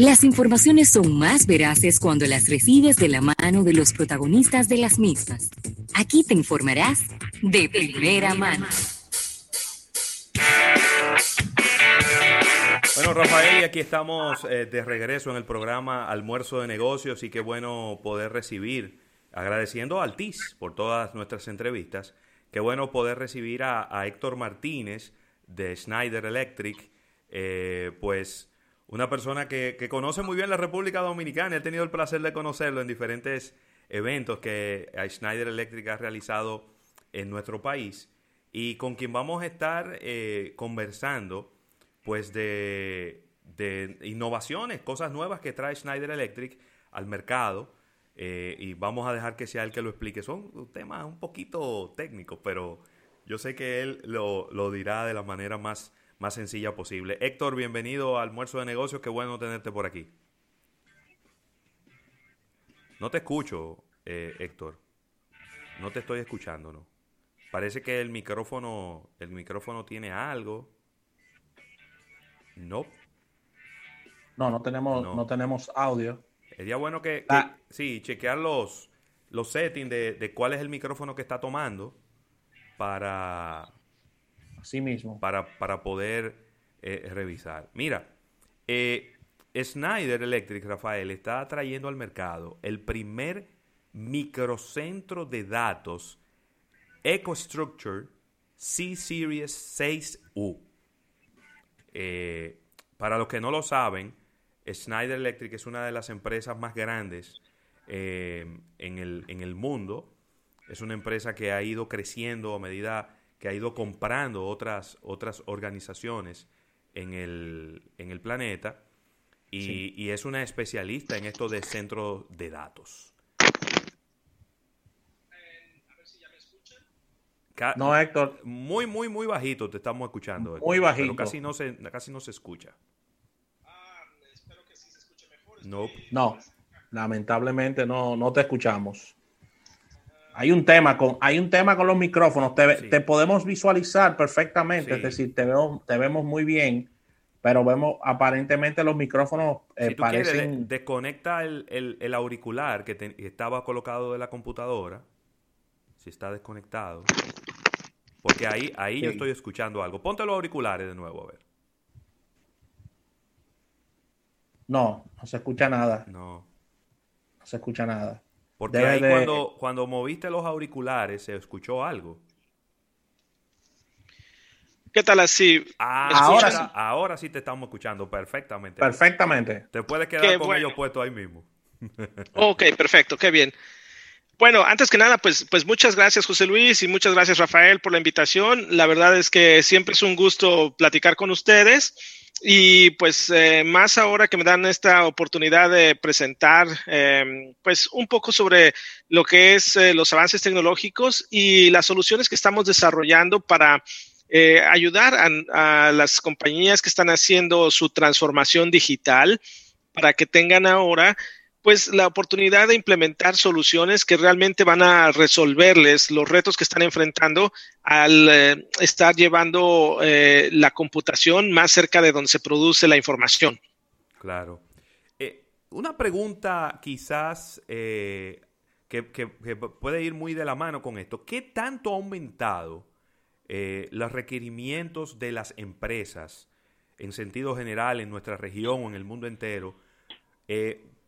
Las informaciones son más veraces cuando las recibes de la mano de los protagonistas de las mismas. Aquí te informarás de primera mano. Bueno, Rafael, y aquí estamos eh, de regreso en el programa Almuerzo de Negocios y qué bueno poder recibir, agradeciendo a Altiz por todas nuestras entrevistas, qué bueno poder recibir a, Héctor Martínez de Schneider Electric, eh, pues una persona que, conoce muy bien la República Dominicana. He tenido el placer de conocerlo en diferentes eventos que Schneider Electric ha realizado en nuestro país y con quien vamos a estar eh, conversando pues de, innovaciones, cosas nuevas que trae Schneider Electric al mercado eh, y vamos a dejar que sea él que lo explique. Son temas un poquito técnicos, pero yo sé que él lo, lo dirá de la manera más más sencilla posible. Héctor, bienvenido a Almuerzo de Negocios, qué bueno tenerte por aquí. No te escucho, eh, Héctor. No te estoy escuchando, ¿no? Parece que el micrófono, el micrófono tiene algo. No. No, no tenemos, no. tenemos audio. Sería bueno que, ah. sí, chequear los, los settings de, de cuál es el micrófono que está tomando para, sí mismo. Para, para poder eh, revisar. Mira, eh, Snyder Electric, Rafael, está trayendo al mercado el primer microcentro de datos EcoStructure C-Series 6U. Eh, para los que no lo saben, Schneider Electric es una de las empresas más grandes en, el, en, el, mundo. Es una empresa que ha ido creciendo a medida que ha ido comprando otras, otras organizaciones en el, en el planeta y, es una especialista en esto de centros de datos. no, Héctor. Muy, muy, muy bajito te estamos escuchando. Muy bajito. Pero casi no se, casi no se escucha. Ah, espero que sí se escuche mejor. No, lamentablemente no, no te escuchamos. Hay un tema con, hay un tema con los micrófonos. Te, podemos visualizar perfectamente, es decir, te vemos, te vemos muy bien, pero vemos aparentemente los micrófonos eh, parecen. desconecta el, auricular que, estaba colocado de la computadora. Si está desconectado. Porque ahí, ahí yo estoy escuchando algo. Ponte los auriculares de nuevo, a ver. No, no se escucha nada. No. No se escucha nada. Porque ahí cuando, cuando moviste los auriculares se escuchó algo. ¿Qué tal así? Ah, ahora, sí. ahora sí te estamos escuchando perfectamente. Perfectamente. Te puedes quedar con ellos puestos ahí mismo. ok, perfecto, qué bien. Bueno, antes que nada, pues, pues muchas gracias José Luis y muchas gracias Rafael por la invitación. La verdad es que siempre es un gusto platicar con ustedes. Y pues eh, más ahora que me dan esta oportunidad de presentar em, pues un poco sobre lo que es eh, los avances tecnológicos y las soluciones que estamos desarrollando para eh, ayudar a, las compañías que están haciendo su transformación digital para que tengan ahora pues la oportunidad de implementar soluciones que realmente van a resolverles los retos que están enfrentando al eh, estar llevando eh, la computación más cerca de donde se produce la información. Claro. Eh, una pregunta quizás que, puede ir muy de la mano con esto. ¿Qué tanto ha aumentado los requerimientos de las empresas en sentido general en nuestra región o en el mundo entero?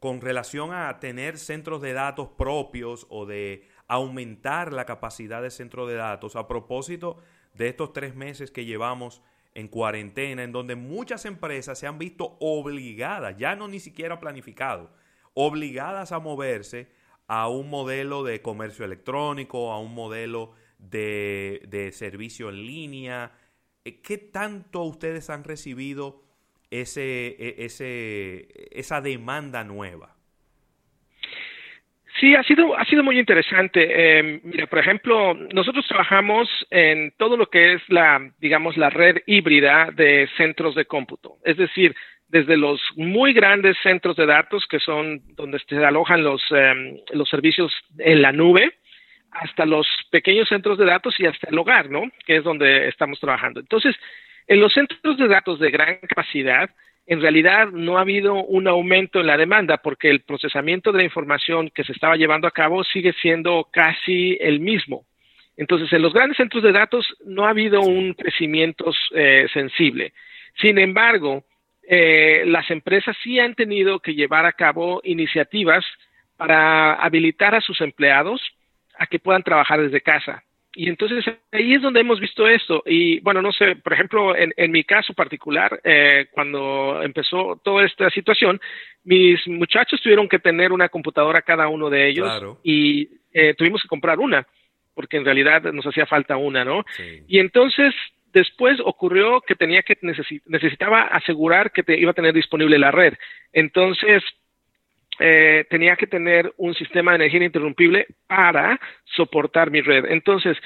Con relación a tener centros de datos propios o de aumentar la capacidad de centro de datos a propósito de estos tres meses que llevamos en cuarentena, en donde muchas empresas se han visto obligadas, ya no ni siquiera planificado, obligadas a moverse a un modelo de comercio electrónico, a un modelo de, de servicio en línea. Eh, ¿Qué tanto ustedes han recibido ese, e, ese, esa demanda nueva? Sí, ha sido, ha sido muy interesante. Eh, mira, por ejemplo, nosotros trabajamos en todo lo que es la, digamos, la red híbrida de centros de cómputo. Es decir, desde los muy grandes centros de datos, que son donde se alojan los, em, los servicios en la nube, hasta los pequeños centros de datos y hasta el hogar, ¿no? Que es donde estamos trabajando. Entonces, en los centros de datos de gran capacidad, en realidad no ha habido un aumento en la demanda porque el procesamiento de la información que se estaba llevando a cabo sigue siendo casi el mismo. Entonces, en los grandes centros de datos no ha habido un crecimiento eh, sensible. Sin embargo, eh, las empresas sí han tenido que llevar a cabo iniciativas para habilitar a sus empleados a que puedan trabajar desde casa. Y entonces ahí es donde hemos visto esto. Y bueno, no sé, por ejemplo, en, mi caso particular, eh, cuando empezó toda esta situación, mis muchachos tuvieron que tener una computadora cada uno de ellos y eh, tuvimos que comprar una, porque en realidad nos hacía falta una, ¿no? Y entonces después ocurrió que tenía que necesitaba asegurar que te iba a tener disponible la red. Entonces, eh, tenía que tener un sistema de energía ininterrumpible para soportar mi red. Entonces,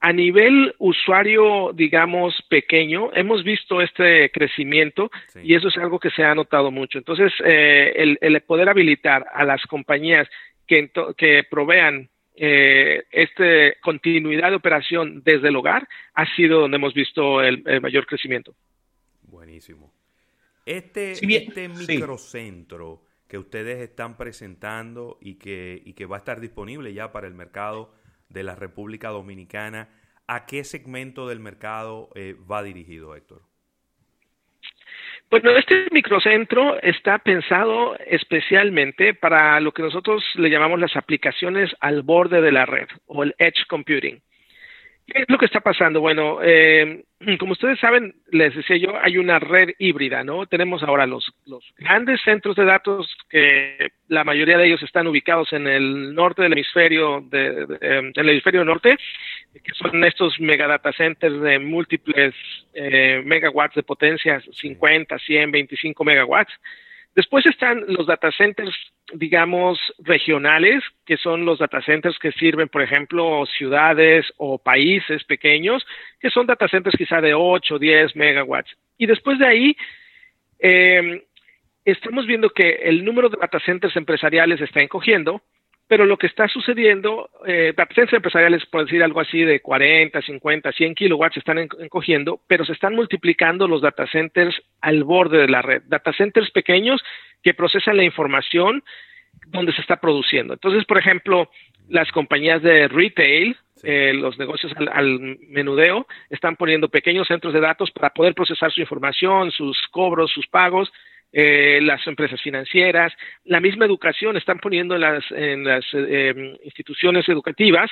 a nivel usuario, digamos, pequeño, hemos visto este crecimiento y eso es algo que se ha notado mucho. Entonces, eh, el, poder habilitar a las compañías que, que provean eh, esta continuidad de operación desde el hogar ha sido donde hemos visto el, mayor crecimiento. Buenísimo. Este, este microcentro que ustedes están presentando y que, y que va a estar disponible ya para el mercado de la República Dominicana. ¿A qué segmento del mercado eh, va dirigido, Héctor? Bueno, este microcentro está pensado especialmente para lo que nosotros le llamamos las aplicaciones al borde de la red o el edge computing. ¿Qué es lo que está pasando? Bueno, eh, como ustedes saben, les decía yo, hay una red híbrida, ¿no? Tenemos ahora los, los grandes centros de datos que la mayoría de ellos están ubicados en el norte del hemisferio, de, en el hemisferio norte, que son estos megadata centers de múltiples eh, megawatts de potencia, 50, 100, 25 megawatts. Después están los data centers, digamos, regionales, que son los data centers que sirven, por ejemplo, ciudades o países pequeños, que son data centers quizá de 8, 10 megawatts. Y después de ahí, eh, estamos viendo que el número de data centers empresariales está encogiendo, pero lo que está sucediendo, eh, centers empresariales, por decir algo así, de 40, 50, 100 kilowatts están encogiendo, pero se están multiplicando los data centers al borde de la red. Data centers pequeños que procesan la información donde se está produciendo. Entonces, por ejemplo, las compañías de retail, eh, los negocios al, al, menudeo, están poniendo pequeños centros de datos para poder procesar su información, sus cobros, sus pagos, eh, las empresas financieras, la misma educación, están poniendo en las, en las eh, instituciones educativas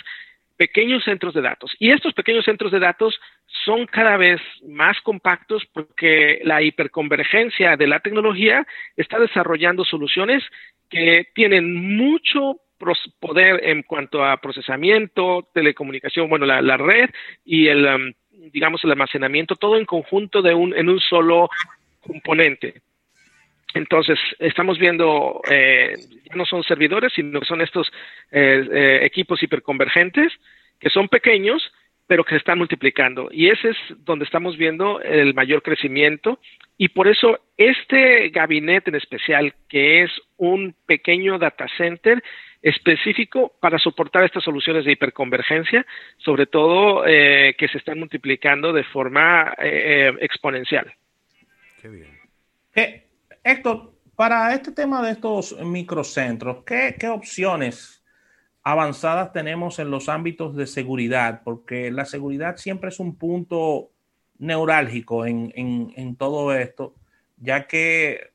pequeños centros de datos. Y estos pequeños centros de datos son cada vez más compactos porque la hiperconvergencia de la tecnología está desarrollando soluciones que tienen mucho poder en cuanto a procesamiento, telecomunicación, bueno, la, la red y el, um, digamos, el almacenamiento, todo en conjunto de un, en un solo componente. Entonces, estamos viendo, eh, ya no son servidores, sino que son estos eh, eh, equipos hiperconvergentes, que son pequeños, pero que se están multiplicando. Y ese es donde estamos viendo el mayor crecimiento. Y por eso este gabinete en especial, que es un pequeño data center específico para soportar estas soluciones de hiperconvergencia, sobre todo que se están multiplicando de forma exponencial. Qué bien. Héctor, para este tema de estos microcentros, ¿qué, opciones avanzadas tenemos en los ámbitos de seguridad? Porque la seguridad siempre es un punto neurálgico en, todo esto, ya que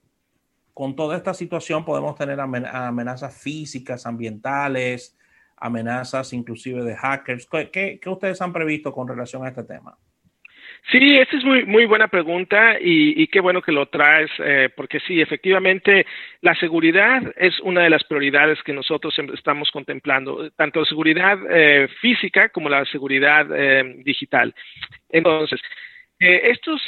con toda esta situación podemos tener amenazas físicas, ambientales, amenazas inclusive de hackers. ¿Qué, ¿Qué, ustedes han previsto con relación a este tema? Sí, esa es muy, muy buena pregunta y, qué bueno que lo traes, eh, porque sí, efectivamente, la seguridad es una de las prioridades que nosotros em, estamos contemplando, tanto seguridad eh, física como la seguridad eh, digital. Entonces, estos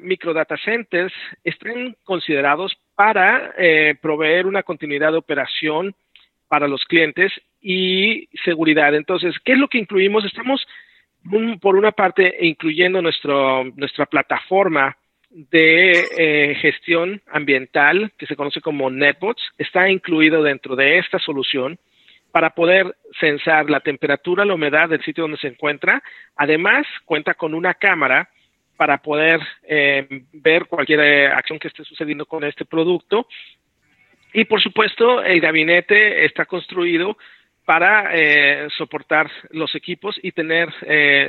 microdata centers están considerados para proveer una continuidad de operación para los clientes y seguridad. Entonces, ¿qué es lo que incluimos? Estamos por una parte, incluyendo nuestro, nuestra plataforma de eh, gestión ambiental, que se conoce como NetBots, está incluido dentro de esta solución para poder censar la temperatura, la humedad del sitio donde se encuentra. Además, cuenta con una cámara para poder ver cualquier acción que esté sucediendo con este producto. Y por supuesto, el gabinete está construido para soportar los equipos y tener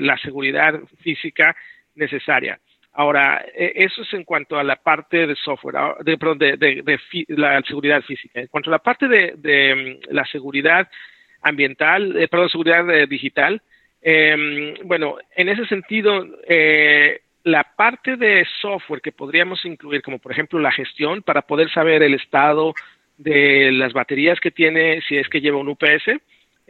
la seguridad física necesaria. Ahora, e, eso es en cuanto a la parte de software, de, de, la seguridad física. En cuanto a la parte de, mm, la seguridad ambiental, eh, perdón, seguridad eh, digital, em, bueno, en ese sentido, eh, la parte de software que podríamos incluir, como por ejemplo la gestión, para poder saber el estado de las baterías que tiene, si es que lleva un UPS,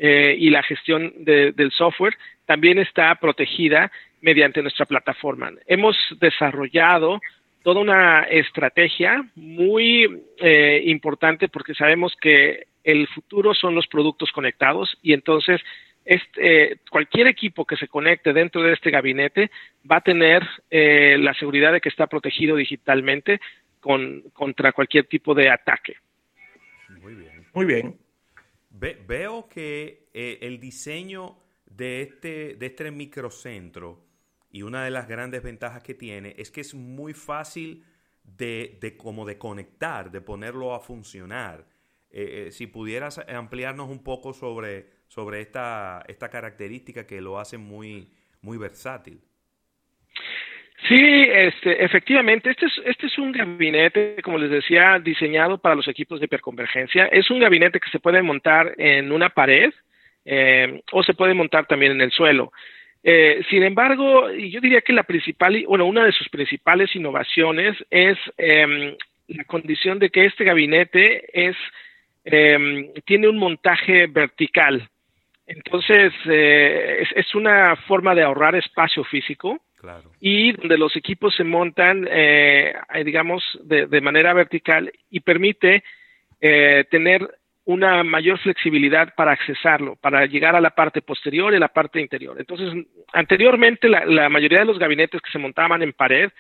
y la gestión del software, también está protegida mediante nuestra plataforma. Hemos desarrollado toda una estrategia muy eh, importante porque sabemos que el futuro son los productos conectados y entonces este, cualquier equipo que se conecte dentro de este gabinete va a tener eh, la seguridad de que está protegido digitalmente con, contra cualquier tipo de ataque. Muy bien. Veo que eh, el diseño de este, de este microcentro y una de las grandes ventajas que tiene es que es muy fácil de, de como de conectar, de ponerlo a funcionar. Eh, eh, si pudieras ampliarnos un poco sobre, sobre esta, esta característica que lo hace muy, muy versátil. Sí, este, efectivamente, este es, este es un gabinete, como les decía, diseñado para los equipos de hiperconvergencia. Es un gabinete que se puede montar en una pared eh, o se puede montar también en el suelo. Eh, sin embargo, yo diría que la principal, bueno, una de sus principales innovaciones es em, la condición de que este gabinete es em, tiene un montaje vertical. Entonces, eh, es, una forma de ahorrar espacio físico y donde los equipos se montan, eh, digamos, de, de, manera vertical y permite tener una mayor flexibilidad para accesarlo, para llegar a la parte posterior y a la parte interior. Entonces, anteriormente la, mayoría de los gabinetes que se montaban en pared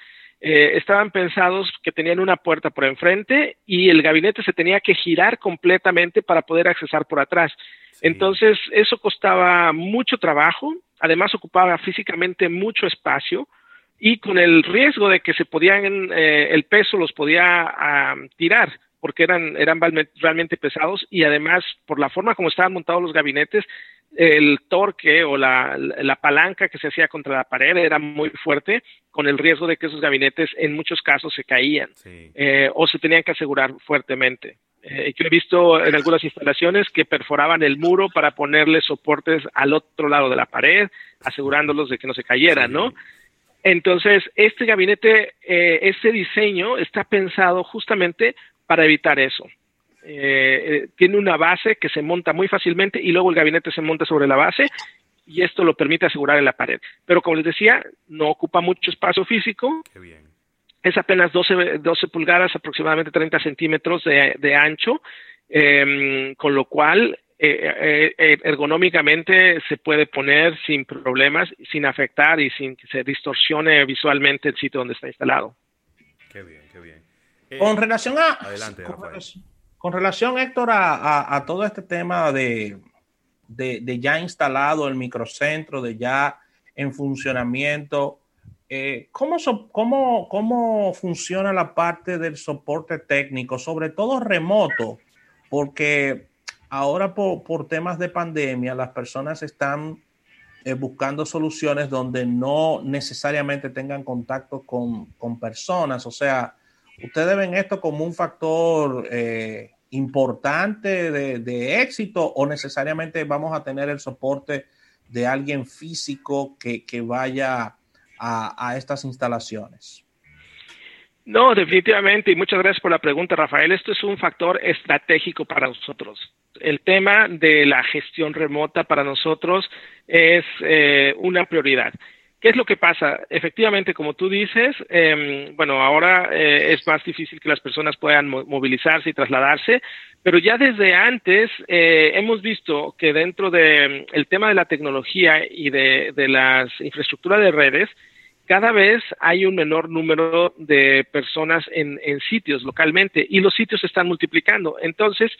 eh, estaban pensados que tenían una puerta por enfrente y el gabinete se tenía que girar completamente para poder accesar por atrás. Entonces, eso costaba mucho trabajo, además ocupaba físicamente mucho espacio y con el riesgo de que se podían, eh, el peso los podía ah, tirar porque eran, eran realmente pesados y además por la forma como estaban montados los gabinetes, el torque o la, la, palanca que se hacía contra la pared era muy fuerte, con el riesgo de que esos gabinetes en muchos casos se caían eh, o se tenían que asegurar fuertemente. Eh, yo he visto en algunas instalaciones que perforaban el muro para ponerle soportes al otro lado de la pared, asegurándolos de que no se cayeran, ¿no? Entonces, este gabinete, eh, este diseño está pensado justamente para evitar eso. Eh, eh, tiene una base que se monta muy fácilmente y luego el gabinete se monta sobre la base y esto lo permite asegurar en la pared. Pero como les decía, no ocupa mucho espacio físico. Es apenas 12, 12 pulgadas, aproximadamente 30 centímetros de, ancho, em, con lo cual eh, ergonómicamente se puede poner sin problemas, sin afectar y sin que se distorsione visualmente el sitio donde está instalado. Qué bien, qué bien. Eh, con relación a. con, relación, Héctor, a, todo este tema de, de, ya instalado el microcentro, de ya en funcionamiento, eh, ¿cómo, cómo, ¿cómo funciona la parte del soporte técnico, sobre todo remoto? Porque ahora por, por temas de pandemia, las personas están eh, buscando soluciones donde no necesariamente tengan contacto con, con personas, o sea, ¿Ustedes ven esto como un factor eh, importante de, éxito o necesariamente vamos a tener el soporte de alguien físico que, vaya a, estas instalaciones? No, definitivamente, y muchas gracias por la pregunta, Rafael. Esto es un factor estratégico para nosotros. El tema de la gestión remota para nosotros es eh, una prioridad. ¿Qué es lo que pasa? Efectivamente, como tú dices, em, bueno, ahora eh, es más difícil que las personas puedan movilizarse y trasladarse, pero ya desde antes eh, hemos visto que dentro del em, tema de la tecnología y de, de las infraestructuras de redes, cada vez hay un menor número de personas en, en sitios localmente y los sitios se están multiplicando. Entonces,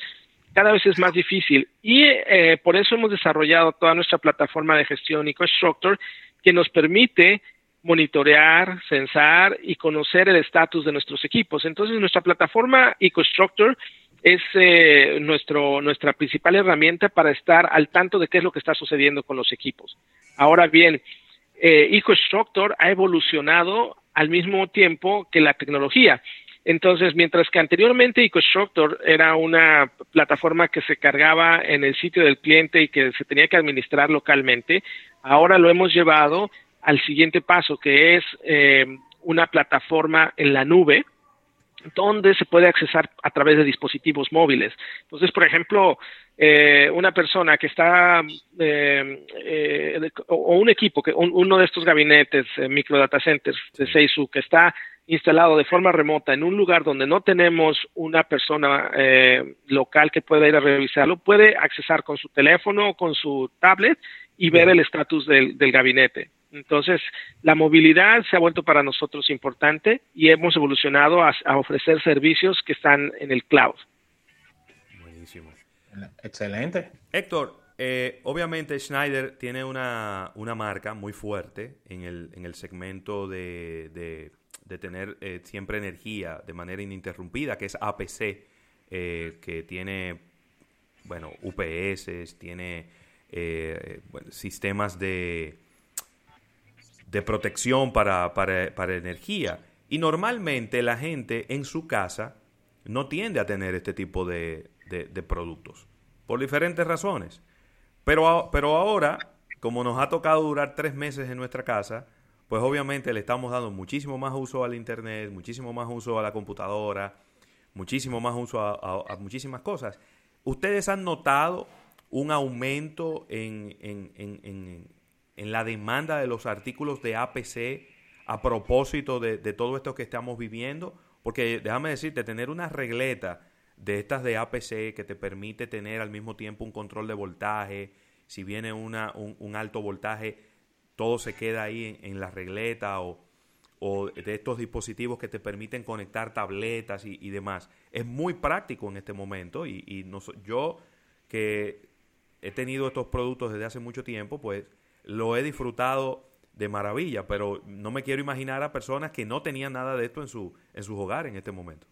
cada vez es más difícil y eh, por eso hemos desarrollado toda nuestra plataforma de gestión EcoStructure que nos permite monitorear, censar y conocer el estatus de nuestros equipos. Entonces, nuestra plataforma EcoStructure es eh, nuestro, nuestra principal herramienta para estar al tanto de qué es lo que está sucediendo con los equipos. Ahora bien, eh, EcoStructure ha evolucionado al mismo tiempo que la tecnología. Entonces, mientras que anteriormente EcoStructure era una plataforma que se cargaba en el sitio del cliente y que se tenía que administrar localmente, ahora lo hemos llevado al siguiente paso, que es eh, una plataforma en la nube, donde se puede accesar a través de dispositivos móviles. Entonces, por ejemplo, eh, una persona que está, eh, o un equipo, que uno de estos gabinetes, micro data centers de Seisu, que está instalado de forma remota en un lugar donde no tenemos una persona local que pueda ir a revisarlo, puede accesar con su teléfono o con su tablet y ver el estatus del gabinete. Entonces, la movilidad se ha vuelto para nosotros importante y hemos evolucionado a, ofrecer servicios que están en el cloud. Buenísimo. Excelente. Héctor, eh, obviamente Schneider tiene una, marca muy fuerte en el, en el segmento de, de, tener eh, siempre energía de manera ininterrumpida, que es APC, eh, que tiene, bueno, UPS, tiene sistemas de de protección para, para, energía. Y normalmente la gente en su casa no tiende a tener este tipo de, de, productos, por diferentes razones. Pero, pero ahora, como nos ha tocado durar tres meses en nuestra casa, pues obviamente le estamos dando muchísimo más uso al Internet, muchísimo más uso a la computadora, muchísimo más uso a, muchísimas cosas. ¿Ustedes han notado un aumento en, en, en la demanda de los artículos de APC a propósito de, todo esto que estamos viviendo? Porque déjame decirte, tener una regleta de estas de APC que te permite tener al mismo tiempo un control de voltaje, si viene una, un, alto voltaje, todo se queda ahí en, la regleta o, de estos dispositivos que te permiten conectar tabletas y, demás. Es muy práctico en este momento y, y yo que he tenido estos productos desde hace mucho tiempo, pues lo he disfrutado de maravilla, pero no me quiero imaginar a personas que no tenían nada de esto en su en sus hogares en este momento.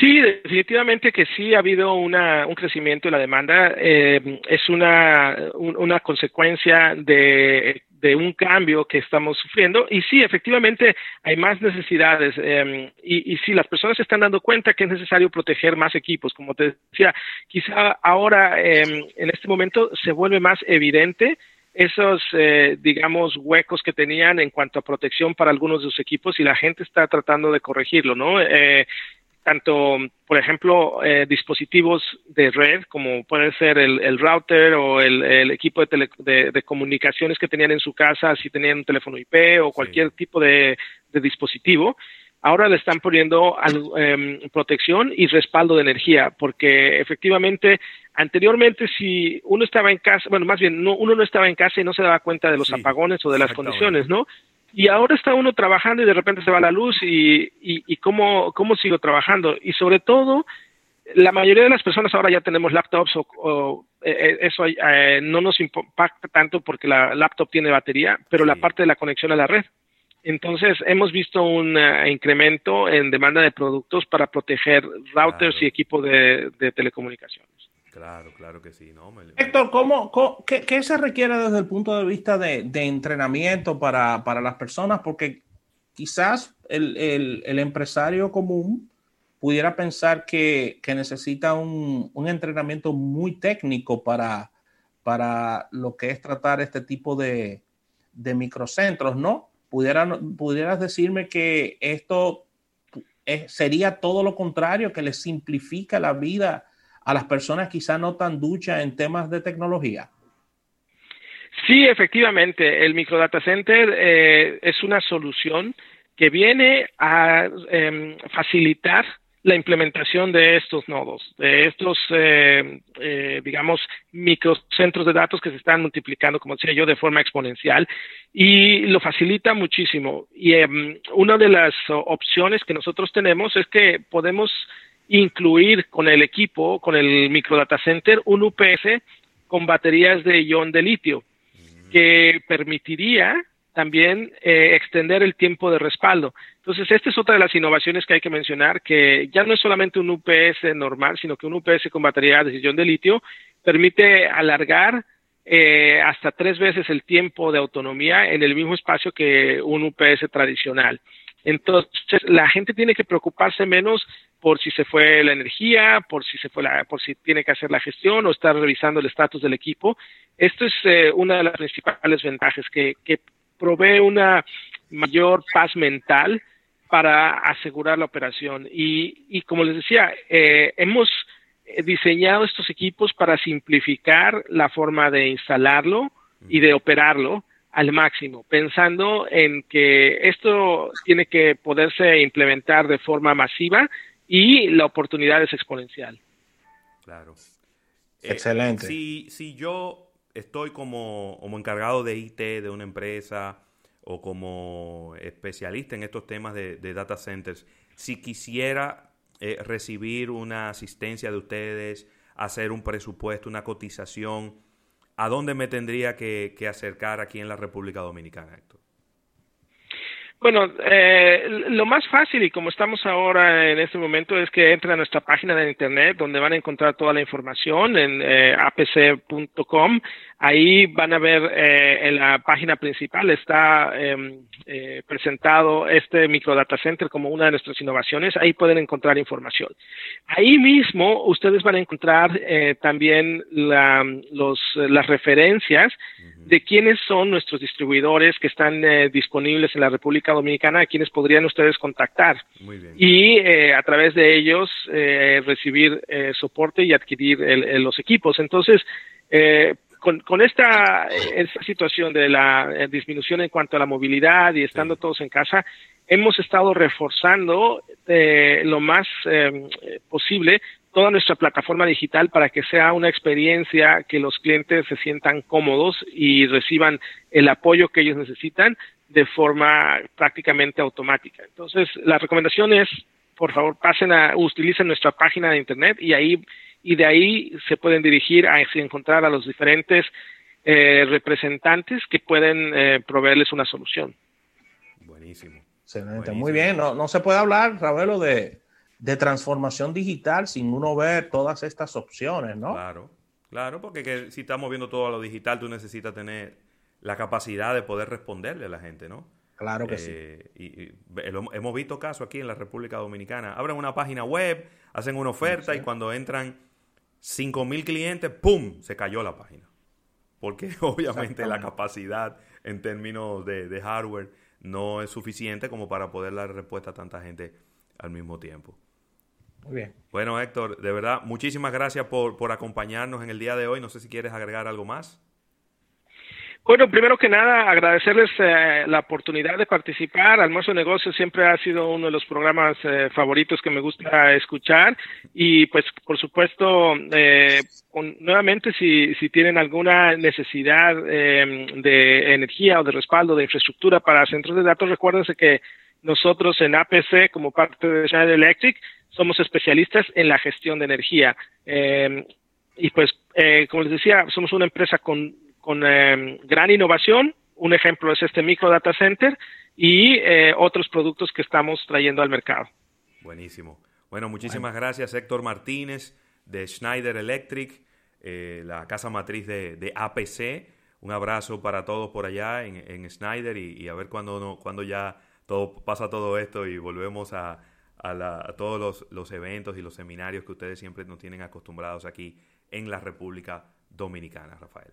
Sí, definitivamente que sí ha habido una, un crecimiento en la demanda. Eh, es una, una consecuencia de, un cambio que estamos sufriendo. Y sí, efectivamente hay más necesidades. Eh, y, y sí, las personas se están dando cuenta que es necesario proteger más equipos. Como te decía, quizá ahora eh, en este momento se vuelve más evidente esos, digamos, huecos que tenían en cuanto a protección para algunos de sus equipos y la gente está tratando de corregirlo, ¿no? Eh, tanto, por ejemplo, eh, dispositivos de red, como puede ser el, router o el, equipo de, de, comunicaciones que tenían en su casa, si tenían un teléfono IP o cualquier tipo de, dispositivo, ahora le están poniendo em, protección y respaldo de energía, porque efectivamente, anteriormente, si uno estaba en casa, bueno, más bien, no, uno no estaba en casa y no se daba cuenta de los apagones o de las condiciones, ¿no? Y ahora está uno trabajando y de repente se va la luz y, y, cómo, cómo sigo trabajando. Y sobre todo, la mayoría de las personas ahora ya tenemos laptops o, eh, eh, eso eh, no nos impacta tanto porque la laptop tiene batería, pero la parte de la conexión a la red. Entonces, hemos visto un incremento en demanda de productos para proteger routers y equipo de telecomunicaciones. Claro, claro que sí. No, Héctor, ¿cómo, qué, se requiere desde el punto de vista de, entrenamiento para, las personas? Porque quizás el, empresario común pudiera pensar que, necesita un, entrenamiento muy técnico para, para lo que es tratar este tipo de, microcentros, ¿no? pudieras decirme que esto sería todo lo contrario, que le simplifica la vida a las personas quizá no tan duchas en temas de tecnología? Sí, efectivamente, el microdata center eh, es una solución que viene a em, facilitar la implementación de estos nodos, de estos, eh, eh, digamos, microcentros de datos que se están multiplicando, como decía yo, de forma exponencial y lo facilita muchísimo. Y em, una de las opciones que nosotros tenemos es que podemos incluir con el equipo, con el microdata center, un UPS con baterías de ion de litio, que permitiría también eh, extender el tiempo de respaldo. Entonces, esta es otra de las innovaciones que hay que mencionar, que ya no es solamente un UPS normal, sino que un UPS con batería de sillón de litio permite alargar eh, hasta tres veces el tiempo de autonomía en el mismo espacio que un UPS tradicional. Entonces, la gente tiene que preocuparse menos por si se fue la energía, por si se fue la, por si tiene que hacer la gestión o estar revisando el estatus del equipo. Esto es eh, una de las principales ventajas que, que provee una mayor paz mental para asegurar la operación. Y, y como les decía, eh, hemos diseñado estos equipos para simplificar la forma de instalarlo y de operarlo al máximo, pensando en que esto tiene que poderse implementar de forma masiva y la oportunidad es exponencial. Claro. Eh, Excelente. si, si yo estoy como, como encargado de IT de una empresa o como especialista en estos temas de, data centers, si quisiera eh, recibir una asistencia de ustedes, hacer un presupuesto, una cotización, ¿a dónde me tendría que, que acercar aquí en la República Dominicana, Héctor? Bueno, eh, lo más fácil y como estamos ahora en este momento es que entren a nuestra página de internet donde van a encontrar toda la información en eh, apc.com. Ahí van a ver eh, en la página principal está em, eh, presentado este microdata center como una de nuestras innovaciones. Ahí pueden encontrar información. Ahí mismo ustedes van a encontrar eh, también la, los, las referencias de quiénes son nuestros distribuidores que están eh, disponibles en la República Dominicana, a quienes podrían ustedes contactar. Y eh, a través de ellos eh, recibir soporte y adquirir los equipos. Entonces, con, con esta, esta, situación de la disminución en cuanto a la movilidad y estando todos en casa, hemos estado reforzando lo más posible toda nuestra plataforma digital para que sea una experiencia que los clientes se sientan cómodos y reciban el apoyo que ellos necesitan de forma prácticamente automática. Entonces, la recomendación es, por favor, pasen a, utilicen nuestra página de internet y ahí y de ahí se pueden dirigir a encontrar a los diferentes eh, representantes que pueden eh, proveerles una solución. Buenísimo. Excelente. Muy bien. No, no se puede hablar, Ravelo, de de transformación digital sin uno ver todas estas opciones, ¿no? Claro, claro, porque si estamos viendo todo a lo digital, tú necesitas tener la capacidad de poder responderle a la gente, ¿no? Claro que sí. Eh, y, hemos visto casos aquí en la República Dominicana. Abren una página web, hacen una oferta y cuando entran 5.000 clientes, ¡pum! Se cayó la página. Porque obviamente la capacidad en términos de, de hardware no es suficiente como para poder dar respuesta a tanta gente al mismo tiempo. Muy bien. Bueno, Héctor, de verdad, muchísimas gracias por, por acompañarnos en el día de hoy. No sé si quieres agregar algo más. Bueno, primero que nada, agradecerles eh, la oportunidad de participar. Almuerzo de Negocios siempre ha sido uno de los programas eh, favoritos que me gusta escuchar. Y pues, por supuesto, eh, nuevamente, si, si tienen alguna necesidad em, de energía o de respaldo de infraestructura para centros de datos, recuérdense que nosotros en APC, como parte de Schneider Electric, somos especialistas en la gestión de energía. Eh, y pues, eh, como les decía, somos una empresa con, con eh, gran innovación. Un ejemplo es este micro data center y otros productos que estamos trayendo al mercado. Buenísimo. Bueno, muchísimas gracias Héctor Martínez de Schneider Electric, la casa matriz de, APC. Un abrazo para todos por allá en, Schneider y, a ver cuándo cuando ya todo pasa todo esto y volvemos a, a, todos los, eventos y los seminarios que ustedes siempre nos tienen acostumbrados aquí en la República Dominicana, Rafael.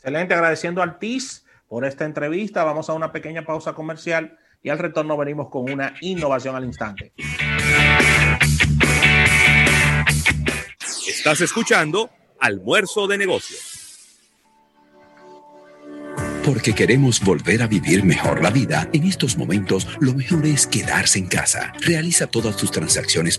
Excelente, agradeciendo al TIS por esta entrevista. Vamos a una pequeña pausa comercial y al retorno venimos con una innovación al instante. Estás escuchando Almuerzo de Negocios. Porque queremos volver a vivir mejor la vida, en estos momentos lo mejor es quedarse en casa. Realiza todas tus transacciones